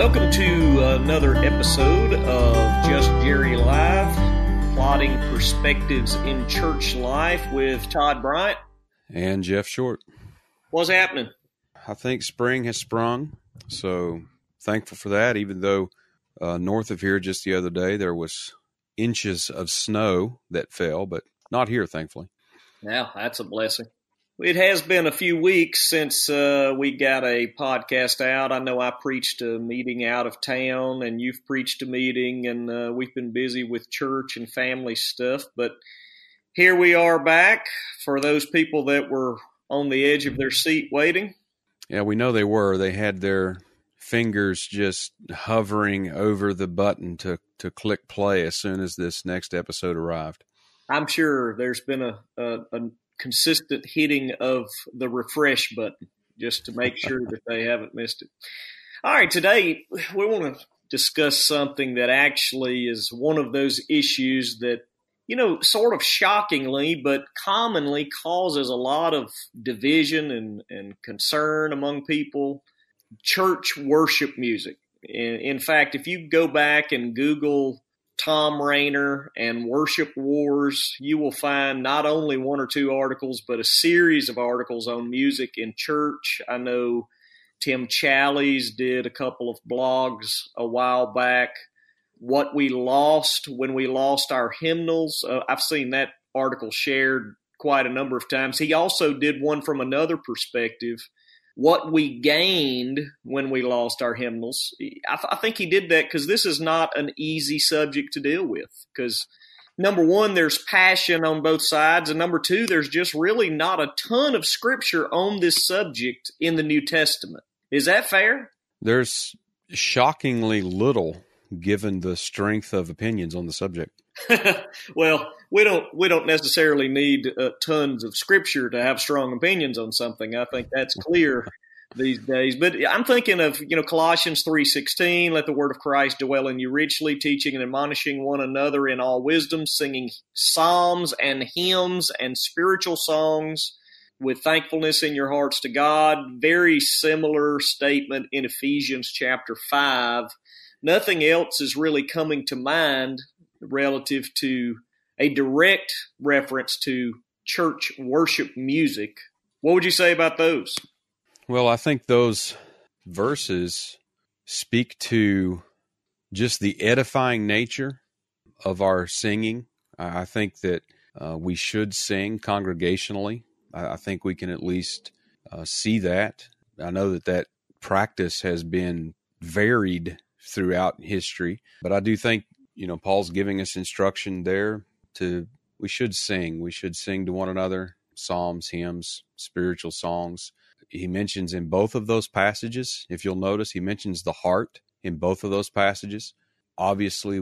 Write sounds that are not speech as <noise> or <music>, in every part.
Welcome to another episode of Just Jerry Live, plotting perspectives in church life with Todd Bryant and Jeff Short. What's happening? I think spring has sprung, so thankful for that. Even though uh, north of here, just the other day, there was inches of snow that fell, but not here, thankfully. Yeah, that's a blessing. It has been a few weeks since uh, we got a podcast out. I know I preached a meeting out of town, and you've preached a meeting, and uh, we've been busy with church and family stuff. But here we are back for those people that were on the edge of their seat waiting. Yeah, we know they were. They had their fingers just hovering over the button to, to click play as soon as this next episode arrived. I'm sure there's been a, a, a consistent hitting of the refresh button just to make sure that they haven't missed it. All right, today we want to discuss something that actually is one of those issues that, you know, sort of shockingly, but commonly causes a lot of division and, and concern among people church worship music. In, in fact, if you go back and Google Thom Rainer and Worship Wars, you will find not only one or two articles, but a series of articles on music in church. I know Tim Challies did a couple of blogs a while back. What we lost when we lost our hymnals, uh, I've seen that article shared quite a number of times. He also did one from another perspective what we gained when we lost our hymnals. I, th- I think he did that because this is not an easy subject to deal with. Because number one, there's passion on both sides, and number two, there's just really not a ton of scripture on this subject in the New Testament. Is that fair? There's shockingly little given the strength of opinions on the subject. <laughs> well, we don't we don't necessarily need uh, tons of scripture to have strong opinions on something. I think that's clear these days. But I'm thinking of you know Colossians three sixteen. Let the word of Christ dwell in you richly, teaching and admonishing one another in all wisdom, singing psalms and hymns and spiritual songs with thankfulness in your hearts to God. Very similar statement in Ephesians chapter five. Nothing else is really coming to mind relative to a direct reference to church worship music. What would you say about those? Well, I think those verses speak to just the edifying nature of our singing. I think that uh, we should sing congregationally. I, I think we can at least uh, see that. I know that that practice has been varied throughout history, but I do think you know Paul's giving us instruction there to we should sing. We should sing to one another psalms, hymns, spiritual songs. He mentions in both of those passages, if you'll notice, he mentions the heart in both of those passages. Obviously,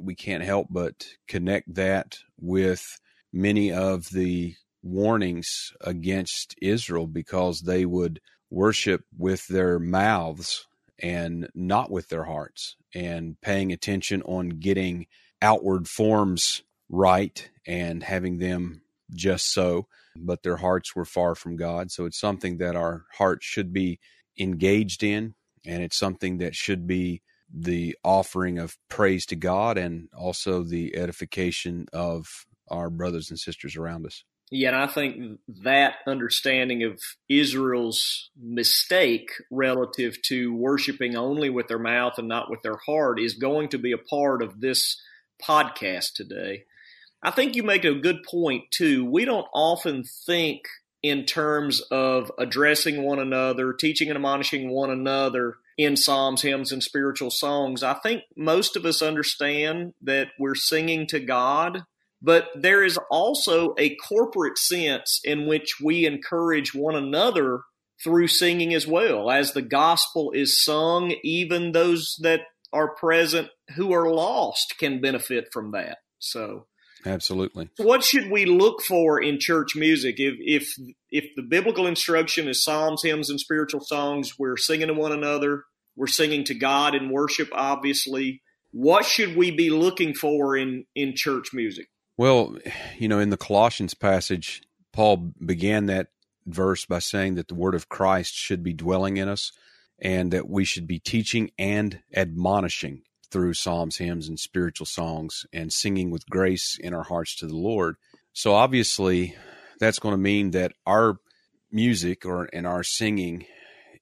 we can't help but connect that with many of the warnings against Israel because they would worship with their mouths and not with their hearts and paying attention on getting outward forms right and having them just so, but their hearts were far from God. So it's something that our hearts should be engaged in, and it's something that should be the offering of praise to God and also the edification of our brothers and sisters around us. Yeah, and I think that understanding of Israel's mistake relative to worshiping only with their mouth and not with their heart is going to be a part of this podcast today. I think you make a good point too. We don't often think in terms of addressing one another, teaching and admonishing one another in psalms, hymns, and spiritual songs. I think most of us understand that we're singing to God, but there is also a corporate sense in which we encourage one another through singing as well. As the gospel is sung, even those that are present who are lost can benefit from that. So Absolutely. What should we look for in church music? If if if the biblical instruction is psalms, hymns, and spiritual songs, we're singing to one another. We're singing to God in worship, obviously. What should we be looking for in in church music? Well, you know, in the Colossians passage, Paul began that verse by saying that the word of Christ should be dwelling in us. and that we should be teaching and admonishing through psalms, hymns, and spiritual songs and singing with grace in our hearts to the Lord. So obviously, that's going to mean that our music or and our singing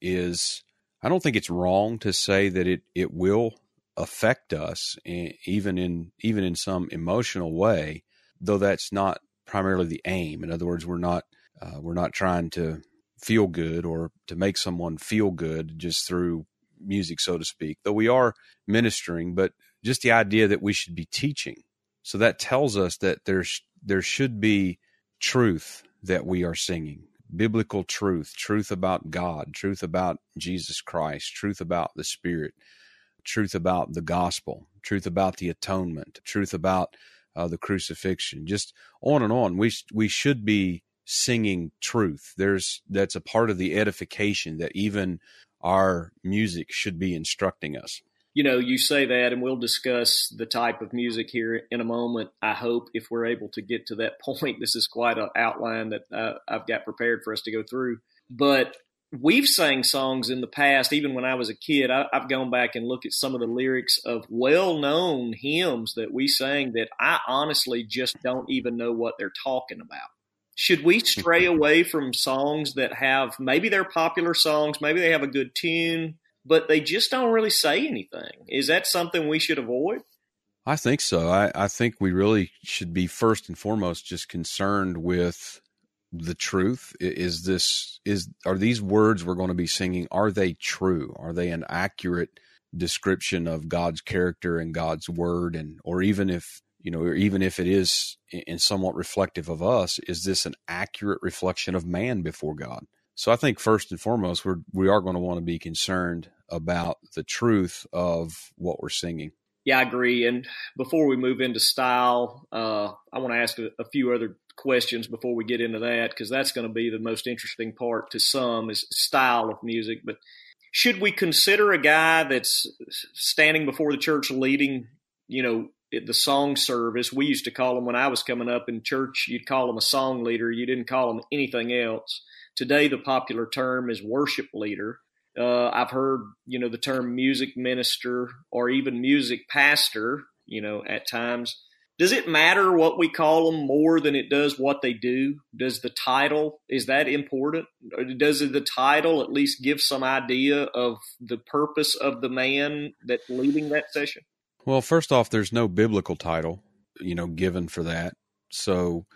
is I don't think it's wrong to say that it it will affect us even in even in some emotional way though that's not primarily the aim in other words we're not uh, we're not trying to feel good or to make someone feel good just through music so to speak though we are ministering but just the idea that we should be teaching so that tells us that there's there should be truth that we are singing biblical truth truth about god truth about jesus christ truth about the spirit truth about the gospel, truth about the atonement, truth about uh, the crucifixion, just on and on. We we should be singing truth. There's that's a part of the edification that even our music should be instructing us. You know, you say that, and we'll discuss the type of music here in a moment. I hope if we're able to get to that <laughs> point, this is quite an outline that uh, I've got prepared for us to go through. But we've sang songs in the past, even when I was a kid. I, have gone back and looked at some of the lyrics of well known hymns that we sang that I honestly just don't even know what they're talking about. Should we <laughs> stray away from songs that have maybe they're popular songs, maybe they have a good tune, but they just don't really say anything? Is that something we should avoid? I think so. I, I think we really should be first and foremost just concerned with the truth? Is this is are these words we're going to be singing? Are they true? Are they an accurate description of God's character and God's word? And or even if you know, or even if it is in somewhat reflective of us, is this an accurate reflection of man before God? So I think first and foremost, we're we are going to want to be concerned about the truth of what we're singing. Yeah, I agree. And before we move into style, uh, I want to ask a, a, few other questions before we get into that because that's going to be the most interesting part to some is style of music. But should we consider a guy that's standing before the church leading, you know, the song service? We used to call them when I was coming up in church. You'd call them a song leader. You didn't call them anything else. Today, the popular term is worship leader. Uh, I've heard, you know, the term music minister or even music pastor, you know, at times does it matter what we call them more than it does what they do? Does the title is that important? Does the title at least give some idea of the purpose of the man that's leading that session? Well, first off, there's no biblical title, you know, given for that. So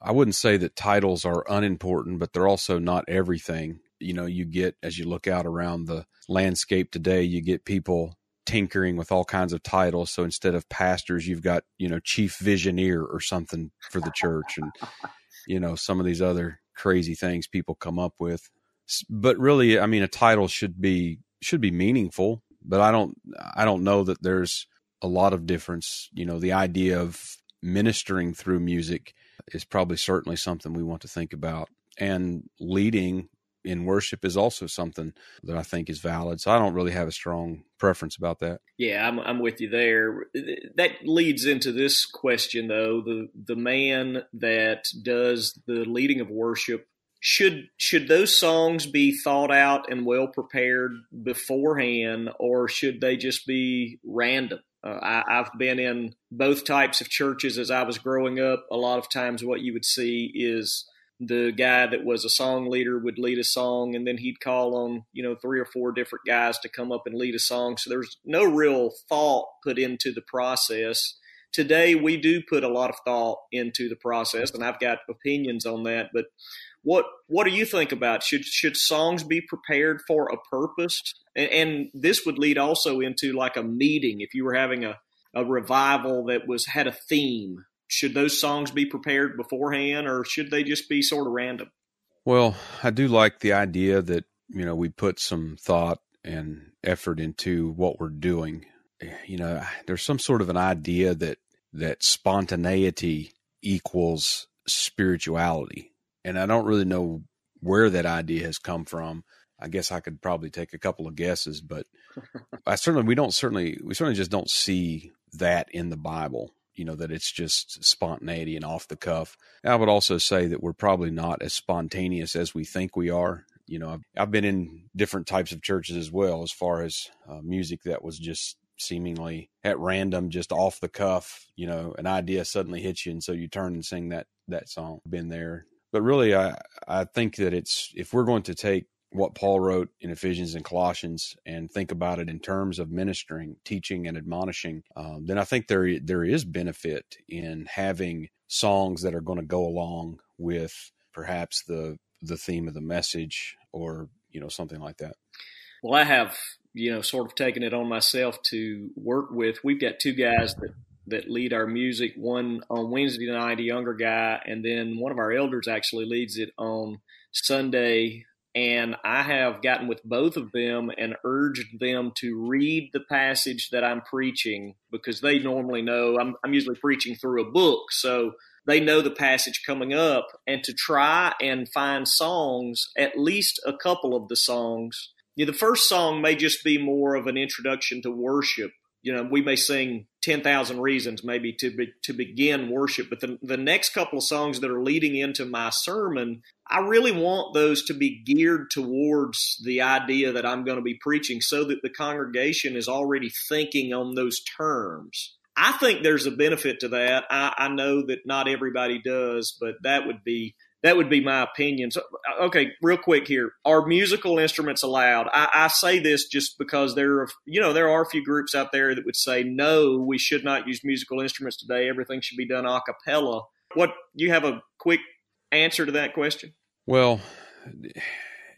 I wouldn't say that titles are unimportant, but they're also not everything. You know, you get as you look out around the landscape today, you get people tinkering with all kinds of titles. So instead of pastors, you've got, you know, chief visioneer or something for the church and, <laughs> you know, some of these other crazy things people come up with. But really, I mean, a title should be, should be meaningful, but I don't, I don't know that there's a lot of difference. You know, the idea of ministering through music is probably certainly something we want to think about and leading in worship is also something that I think is valid. So I don't really have a strong preference about that. Yeah, I'm, I'm with you there. That leads into this question, though. The the man that does the leading of worship should should those songs be thought out and well prepared beforehand, or should they just be random? Uh, I, I've been in both types of churches as I was growing up. A lot of times, what you would see is the guy that was a song leader would lead a song and then he'd call on you know three or four different guys to come up and lead a song so there's no real thought put into the process today we do put a lot of thought into the process and i've got opinions on that but what what do you think about should should songs be prepared for a purpose and, and this would lead also into like a meeting if you were having a a revival that was had a theme should those songs be prepared beforehand or should they just be sort of random? Well, I do like the idea that, you know, we put some thought and effort into what we're doing. Eh, you know, there's some sort of an idea that that spontaneity equals spirituality. And I don't really know where that idea has come from. I guess I could probably take a couple of guesses, but <laughs> I certainly we don't certainly we certainly just don't see that in the Bible you know that it's just spontaneity and off the cuff. I would also say that we're probably not as spontaneous as we think we are. You know, I've, I've been in different types of churches as well, as far as uh, music that was just seemingly at random, just off the cuff. You know, an idea suddenly hits you, and so you turn and sing that that song. Been there, but really, I I think that it's if we're going to take what Paul wrote in Ephesians and Colossians and think about it in terms of ministering, teaching, and admonishing, um, then I think there there is benefit in having songs that are going to go along with perhaps the the theme of the message or you know something like that. Well, I have you know sort of taken it on myself to work with. We've got two guys that that lead our music. One on Wednesday night, a younger guy, and then one of our elders actually leads it on Sunday and I have gotten with both of them and urged them to read the passage that I'm preaching because they normally know I'm, I'm usually preaching through a book. So they know the passage coming up and to try and find songs, at least a couple of the songs. Yeah, the first song may just be more of an introduction to worship you know, we may sing 10,000 reasons maybe to be, to begin worship, but the, the next couple of songs that are leading into my sermon, I really want those to be geared towards the idea that I'm going to be preaching so that the congregation is already thinking on those terms. I think there's a benefit to that. I, I know that not everybody does, but that would be that would be my opinion. So, okay, real quick here: are musical instruments allowed? I, I, say this just because there are, you know, there are a few groups out there that would say no, we should not use musical instruments today. Everything should be done a cappella. What you have a quick answer to that question? Well,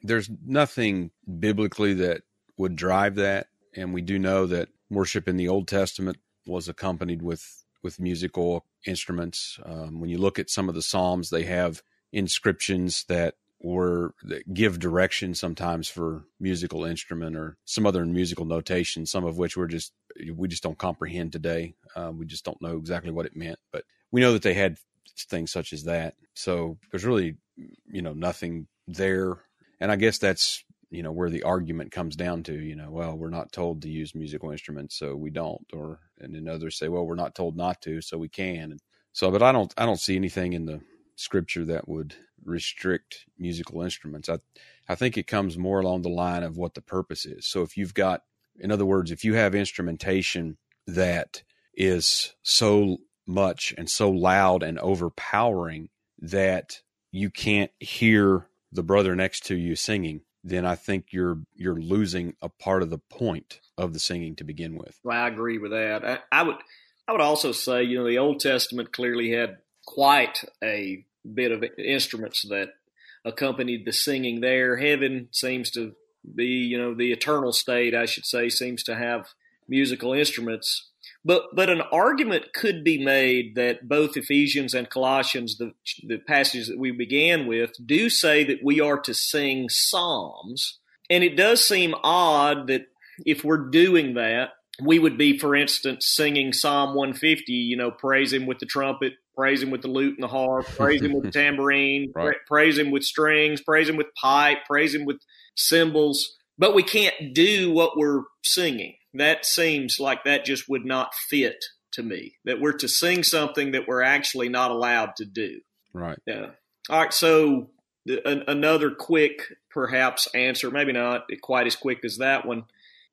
there's nothing biblically that would drive that, and we do know that worship in the Old Testament was accompanied with with musical instruments. Um, when you look at some of the psalms, they have inscriptions that were that give direction sometimes for musical instrument or some other musical notation some of which we're just we just don't comprehend today. Uh, we just don't know exactly what it meant but we know that they had things such as that. So there's really you know nothing there. And i guess that's you know where the argument comes down to you know well we're not told to use musical instruments so we don't. Or and then others say well we're not told not to so we can. And so but i don't i don't see anything in the scripture that would restrict musical instruments. I I think it comes more along the line of what the purpose is. So if you've got in other words, if you have instrumentation that is so much and so loud and overpowering that you can't hear the brother next to you singing, then I think you're you're losing a part of the point of the singing to begin with. Well, I agree with that. I, I would I would also say, you know, the Old Testament clearly had quite a bit of instruments that accompanied the singing there. Heaven seems to be, you know, the eternal state, I should say, seems to have musical instruments. But but an argument could be made that both Ephesians and Colossians, the the passages that we began with, do say that we are to sing psalms, and it does seem odd that if we're doing that, we would be, for instance, singing Psalm 150, you know, praise him with the trumpet, praise him with the lute and the harp, praise him with <laughs> the tambourine, right. pra- praise him with strings, praise him with pipe, praise him with cymbals. But we can't do what we're singing. That seems like that just would not fit to me. That we're to sing something that we're actually not allowed to do. Right. Yeah. All right. So another quick, perhaps, answer, maybe not quite as quick as that one.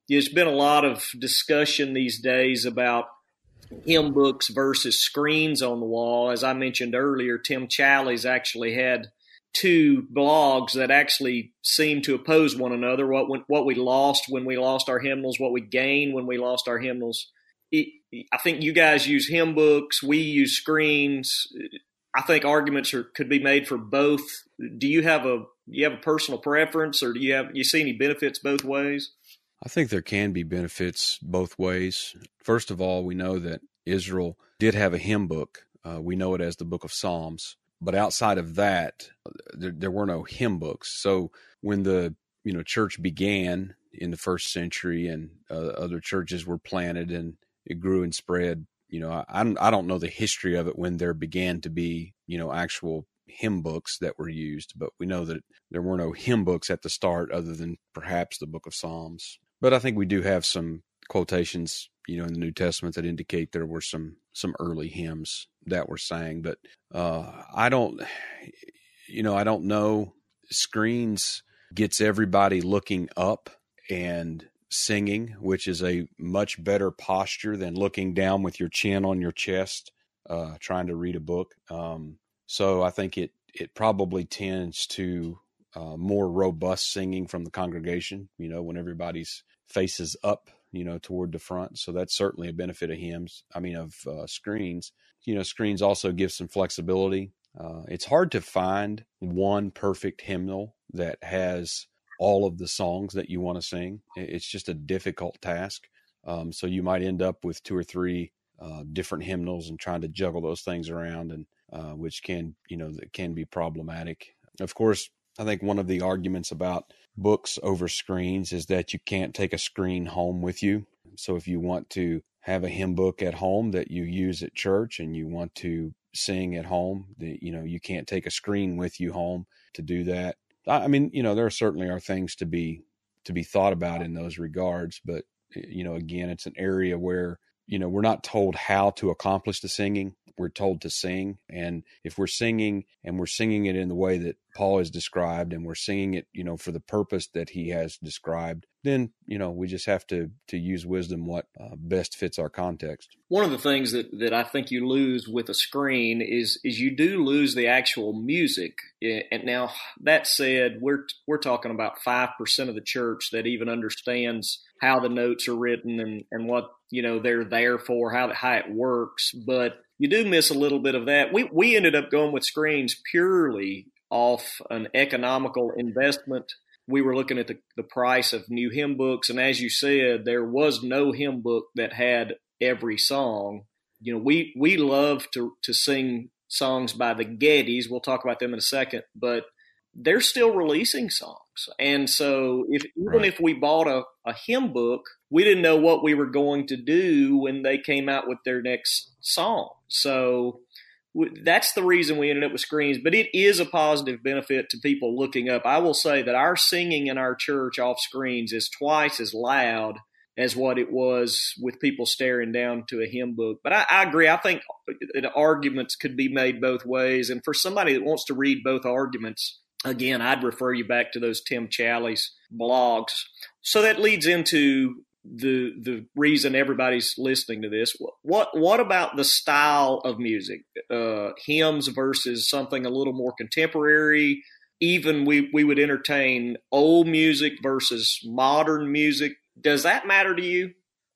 There's been a lot of discussion these days about hymn books versus screens on the wall. As I mentioned earlier, Tim Challies actually had two blogs that actually seem to oppose one another. What what we lost when we lost our hymnals, what we gained when we lost our hymnals. It, I think you guys use hymn books. We use screens. I think arguments are, could be made for both. Do you have a you have a personal preference, or do you have you see any benefits both ways? I think there can be benefits both ways. First of all, we know that Israel did have a hymn book. Uh, we know it as the Book of Psalms. But outside of that, there, there were no hymn books. So when the you know church began in the first century and uh, other churches were planted and it grew and spread, you know, I, I don't know the history of it when there began to be you know actual hymn books that were used, but we know that there were no hymn books at the start other than perhaps the book of Psalms. But I think we do have some quotations, you know, in the New Testament that indicate there were some some early hymns that were sang. But uh, I don't, you know, I don't know screens. gets everybody looking up and singing, which is a much better posture than looking down with your chin on your chest, uh, trying to read a book. Um, so I think it it probably tends to uh, more robust singing from the congregation. You know, when everybody's faces up, you know, toward the front. So that's certainly a benefit of hymns. I mean, of uh, screens. You know, screens also give some flexibility. Uh, it's hard to find one perfect hymnal that has all of the songs that you want to sing. It's just a difficult task. Um, so you might end up with two or three uh, different hymnals and trying to juggle those things around, and uh, which can you know that can be problematic. Of course, I think one of the arguments about books over screens is that you can't take a screen home with you. So if you want to have a hymn book at home that you use at church and you want to sing at home, that you know you can't take a screen with you home to do that. I mean, you know, there certainly are things to be to be thought about in those regards, but eh, you know, again, it's an area where you know we're not told how to accomplish the singing we're told to sing. And if we're singing and we're singing it in the way that paul has described and we're singing it you know for the purpose that he has described then you know we just have to to use wisdom what uh, best fits our context. One of the things that that i think you lose with a screen is is you do lose the actual music. And now that said we're we're talking about 5% of the church that even understands how the notes are written and and what you know they're there for how how it works. But you do miss a little bit of that we we ended up going with screens purely off an economical investment we were looking at the, the price of new hymn books, and as you said, there was no hymn book that had every song. You know, we we love to to sing songs by the Gettys. We'll talk about them in a second, but they're still releasing songs. And so if even right. if we bought a, a hymn book, we didn't know what we were going to do when they came out with their next song. So that's the reason we ended up with screens, but it is a positive benefit to people looking up. I will say that our singing in our church off screens is twice as loud as what it was with people staring down to a hymn book. But I, I agree. I think uh, uh, arguments could be made both ways. And for somebody that wants to read both arguments, again, I'd refer you back to those Tim Challies blogs. So that leads into the the reason everybody's listening to this. What what about the style of music? Uh, hymns versus something a little more contemporary. Even we we would entertain old music versus modern music. Does that matter to you?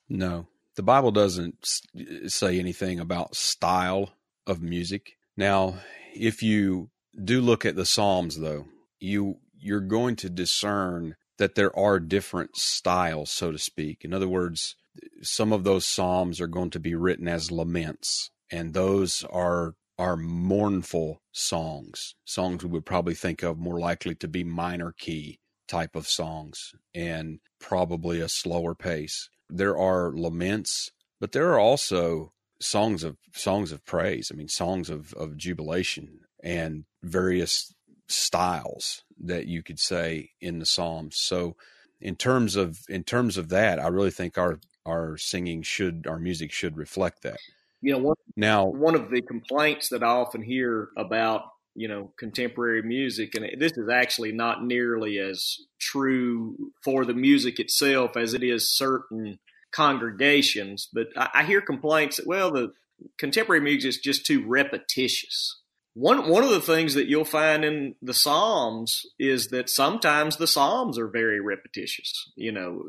No, the Bible doesn't say anything about style of music. Now, if you do look at the Psalms, though, you you're going to discern that there are different styles, so to speak. In other words, some of those psalms are going to be written as laments, and those are are mournful songs. Songs we would probably think of more likely to be minor key type of songs and probably a slower pace. There are laments, but there are also songs of songs of praise. I mean, songs of, of jubilation and various styles that you could say in the Psalms. So in terms of in terms of that, I really think our our singing should our music should reflect that. You know, one, now one of the complaints that I often hear about you know contemporary music, and this is actually not nearly as true for the music itself as it is certain congregations, but I, I hear complaints that well the contemporary music is just too repetitious one one of the things that you'll find in the Psalms is that sometimes the Psalms are very repetitious, you know,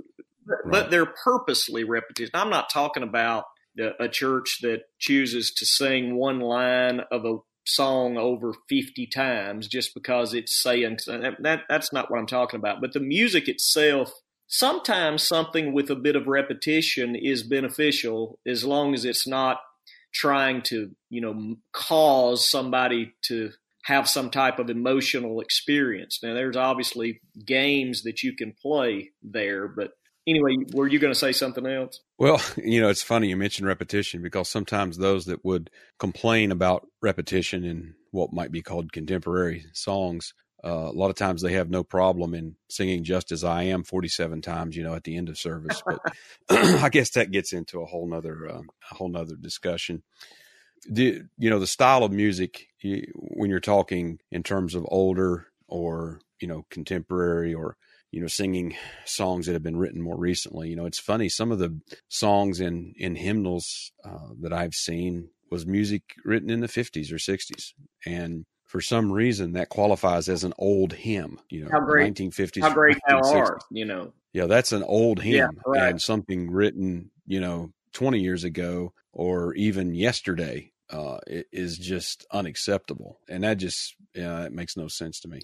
right. but they're purposely repetitious. I'm not talking about a church that chooses to sing one line of a song over 50 times just because it's saying that that's not what I'm talking about. But the music itself, sometimes something with a bit of repetition is beneficial as long as it's not trying to, you know, cause somebody to have some type of emotional experience. Now, there's obviously games that you can play there, but anyway, were you going to say something else? Well, <laughs> you know, it's funny you mentioned repetition because sometimes those that would complain about repetition in what might be called contemporary songs uh, a lot of times they have no problem in singing just as I am 47 times, you know, at the end of service. But <laughs> <clears throat> I guess that gets into a whole nother, uh, a whole nother discussion. The, you know, the style of music when you're talking in terms of older or you know, contemporary or you know, singing songs that have been written more recently. You know, it's funny. Some of the songs in in hymnals uh, that I've seen was music written in the 50s or 60s, and for some reason that qualifies as an old hymn. You know, how great, 1950s. How great thou art. You know. Yeah, that's an old hymn yeah, right. and something written, you know, 20 years ago or even yesterday uh, is just unacceptable, and that just yeah, it makes no sense to me.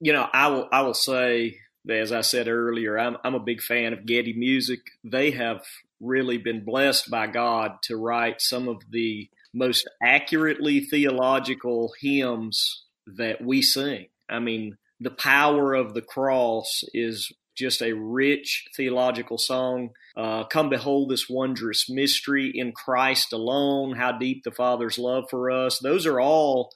You know, I will I will say as I said earlier, I'm I'm a big fan of Getty Music. They have really been blessed by God to write some of the most accurately theological hymns that we sing. I mean, the power of the cross is just a rich theological song. Uh, Come behold this wondrous mystery in Christ alone, how deep the Father's love for us. Those are all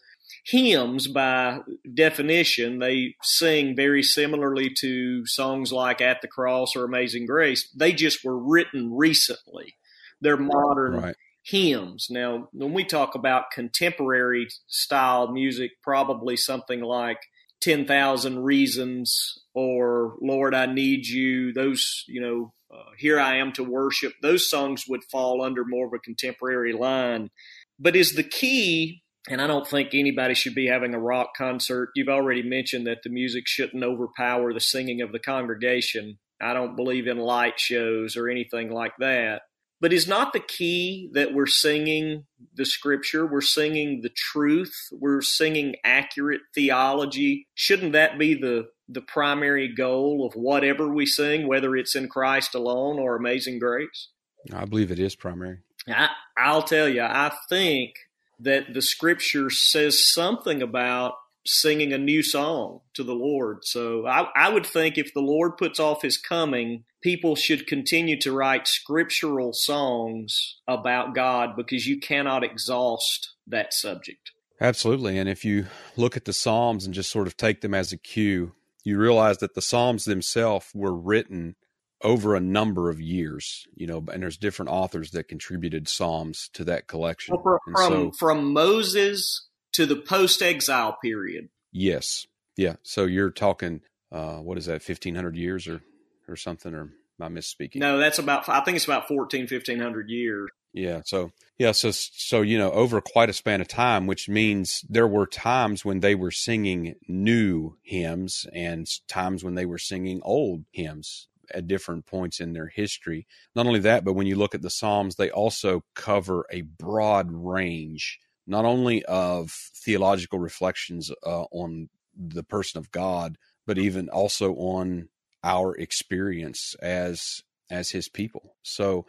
hymns by definition they sing very similarly to songs like at the cross or amazing grace they just were written recently they're modern right. Hymns now when we talk about contemporary style music probably something like 10,000 reasons or lord i need you those you know uh, here i am to worship those songs would fall under more of a contemporary line but is the key and I don't think anybody should be having a rock concert. You've already mentioned that the music shouldn't overpower the singing of the congregation. I don't believe in light shows or anything like that. But is not the key that we're singing the scripture? We're singing the truth. We're singing accurate theology. Shouldn't that be the, the primary goal of whatever we sing, whether it's in Christ alone or Amazing Grace? I believe it is primary. I, I'll tell you, I think that the scripture says something about singing a new song to the Lord. So I, I, would think if the Lord puts off his coming, people should continue to write scriptural songs about God because you cannot exhaust that subject. Absolutely. And if you look at the Psalms and just sort of take them as a cue, you realize that the Psalms themselves were written over a number of years, you know, and there's different authors that contributed psalms to that collection. Well, from so, from Moses to the post exile period. Yes, yeah. So you're talking, uh, what is that, fifteen hundred years or or something, or am I misspeaking? No, that's about. I think it's about 14, 1500 years. Yeah. So yeah. So so you know, over quite a span of time, which means there were times when they were singing new hymns and times when they were singing old hymns at different points in their history. Not only that, but when you look at the Psalms, they also cover a broad range, not only of theological reflections uh, on the person of God, but even also on our experience as as His people. So,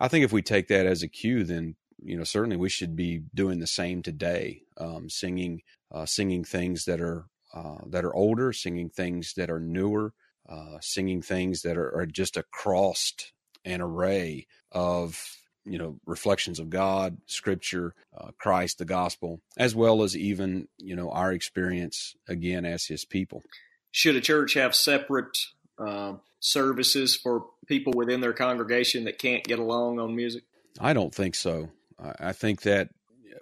I think if we take that as a cue, then you know certainly we should be doing the same today, um, singing uh, singing things that are uh, that are older, singing things that are newer, uh, singing things that are, are just across an array of you know reflections of God, Scripture, uh, Christ, the gospel, as well as even you know our experience again as His people. Should a church have separate uh, services for people within their congregation that can't get along on music? I don't think so. I think that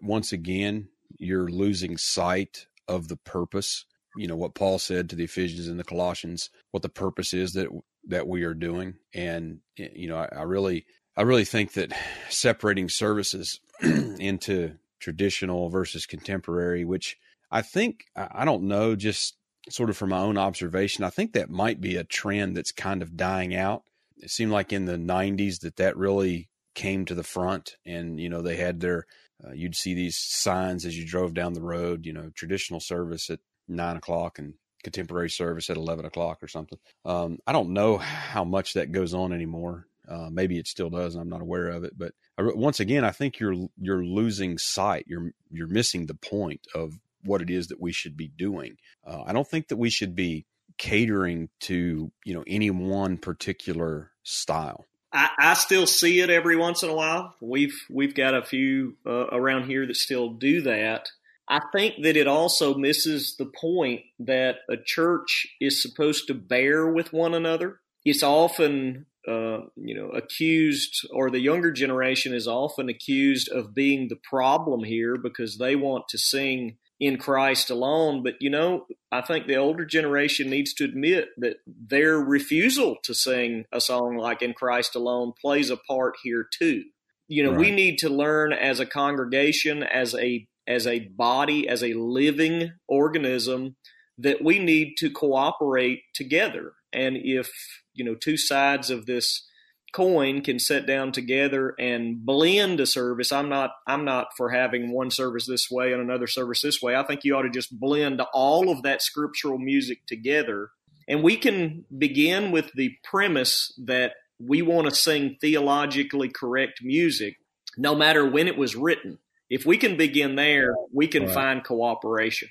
once again you're losing sight of the purpose you know what Paul said to the Ephesians and the Colossians, what the purpose is that that we are doing, and you know I, I really I really think that separating services <clears throat> into traditional versus contemporary, which I think I don't know, just sort of from my own observation, I think that might be a trend that's kind of dying out. It seemed like in the '90s that that really came to the front, and you know they had their uh, you'd see these signs as you drove down the road, you know, traditional service at nine o'clock and contemporary service at 11 o'clock or something. Um, I don't know how much that goes on anymore. Uh, maybe it still does. And I'm not aware of it, but I, once again, I think you're you're losing sight. You're you're missing the point of what it is that we should be doing. Uh, I don't think that we should be catering to you know any one particular style. I, I still see it every once in a while. We've we've got a few uh, around here that still do that. I think that it also misses the point that a church is supposed to bear with one another. It's often, uh, you know, accused, or the younger generation is often accused of being the problem here because they want to sing in Christ alone. But, you know, I think the older generation needs to admit that their refusal to sing a song like In Christ Alone plays a part here too. You know, right. we need to learn as a congregation, as a as a body, as a living organism, that we need to cooperate together. And if, you know, two sides of this coin can sit down together and blend a service. I'm not I'm not for having one service this way and another service this way. I think you ought to just blend all of that scriptural music together. And we can begin with the premise that we want to sing theologically correct music no matter when it was written. If we can begin there, we can right. find cooperation.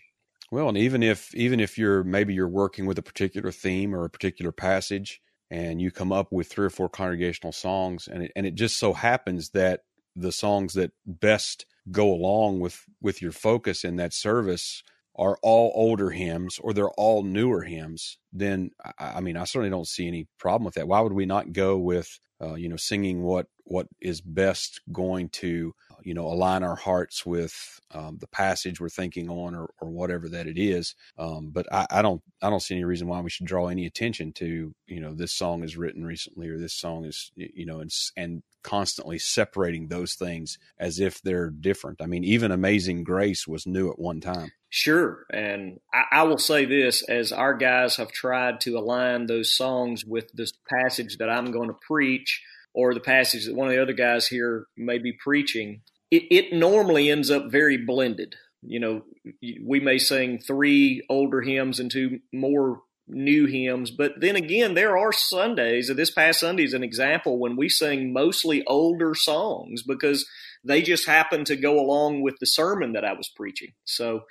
Well, and even if even if you're maybe you're working with a particular theme or a particular passage, and you come up with three or four congregational songs and it, and it just so happens that the songs that best go along with with your focus in that service are all older hymns or they're all newer hymns then I, I mean i certainly don't see any problem with that. Why would we not go with uh, you know singing what what is best going to you know align our hearts with um, the passage we're thinking on or, or whatever that it is um, but I, I, don't i don't see any reason why we should draw any attention to you know this song is written recently or this song is you know and, and constantly separating those things as if they're different i mean even amazing grace was new at one time Sure. And I, I, will say this as our guys have tried to align those songs with this passage that I'm going to preach or the passage that one of the other guys here may be preaching, it, it normally ends up very blended. You know, we may sing three older hymns and two more new hymns, but then again, there are Sundays, and this past Sunday is an example when we sing mostly older songs because they just happen to go along with the sermon that I was preaching. So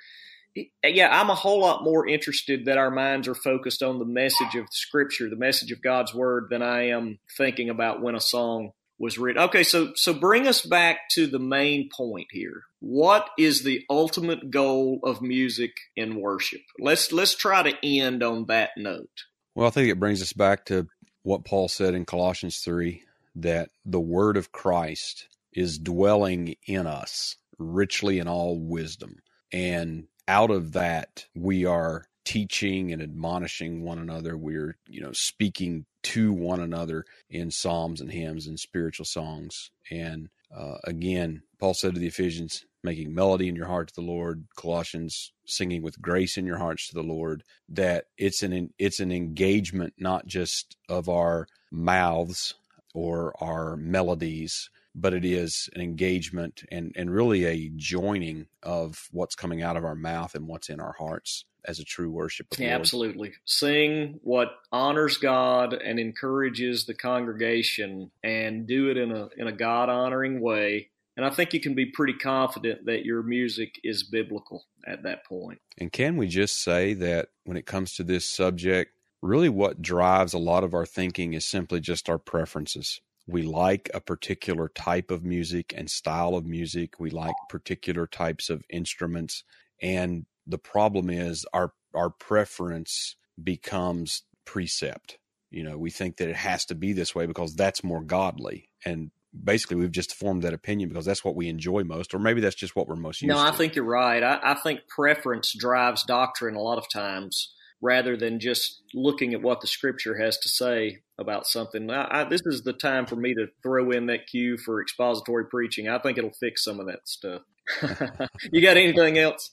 yeah, I'm a whole lot more interested that our minds are focused on the message of Scripture, the message of God's Word, than I am thinking about when a song was written. Okay, so so bring us back to the main point here. What is the ultimate goal of music in worship? Let's let's try to end on that note. Well, I think it brings us back to what Paul said in Colossians 3 that the word of Christ is dwelling in us richly in all wisdom. And out of that, we are teaching and admonishing one another. We're, you know, speaking to one another in psalms and hymns and spiritual songs. And uh, again, Paul said to the Ephesians, making melody in your heart to the Lord. Colossians, singing with grace in your hearts to the Lord. That it's an it's an engagement not just of our mouths or our melodies, but it is an engagement and, and really a joining of what's coming out of our mouth and what's in our hearts as a true worship. yeah, absolutely. Sing what honors God and encourages the congregation, and do it in a in a God honoring way. And I think you can be pretty confident that your music is biblical at that point. And can we just say that when it comes to this subject, really what drives a lot of our thinking is simply just our preferences we like a particular type of music and style of music. We like particular types of instruments. And the problem is our our preference becomes precept. You know, we think that it has to be this way because that's more godly. And basically we've just formed that opinion because that's what we enjoy most, or maybe that's just what we're most used no, to. No, I think you're right. I, I think preference drives doctrine a lot of times rather than just looking at what the scripture has to say about something. I, I, this is the time for me to throw in that cue for expository preaching. I think it'll fix some of that stuff. <laughs> you got anything else?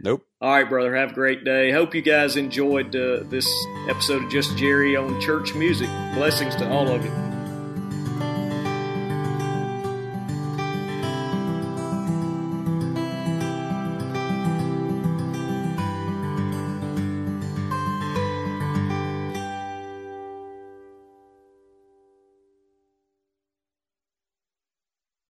Nope. All right, brother. Have a great day. Hope you guys enjoyed uh, this episode of Just Jerry on church music. Blessings to all of you.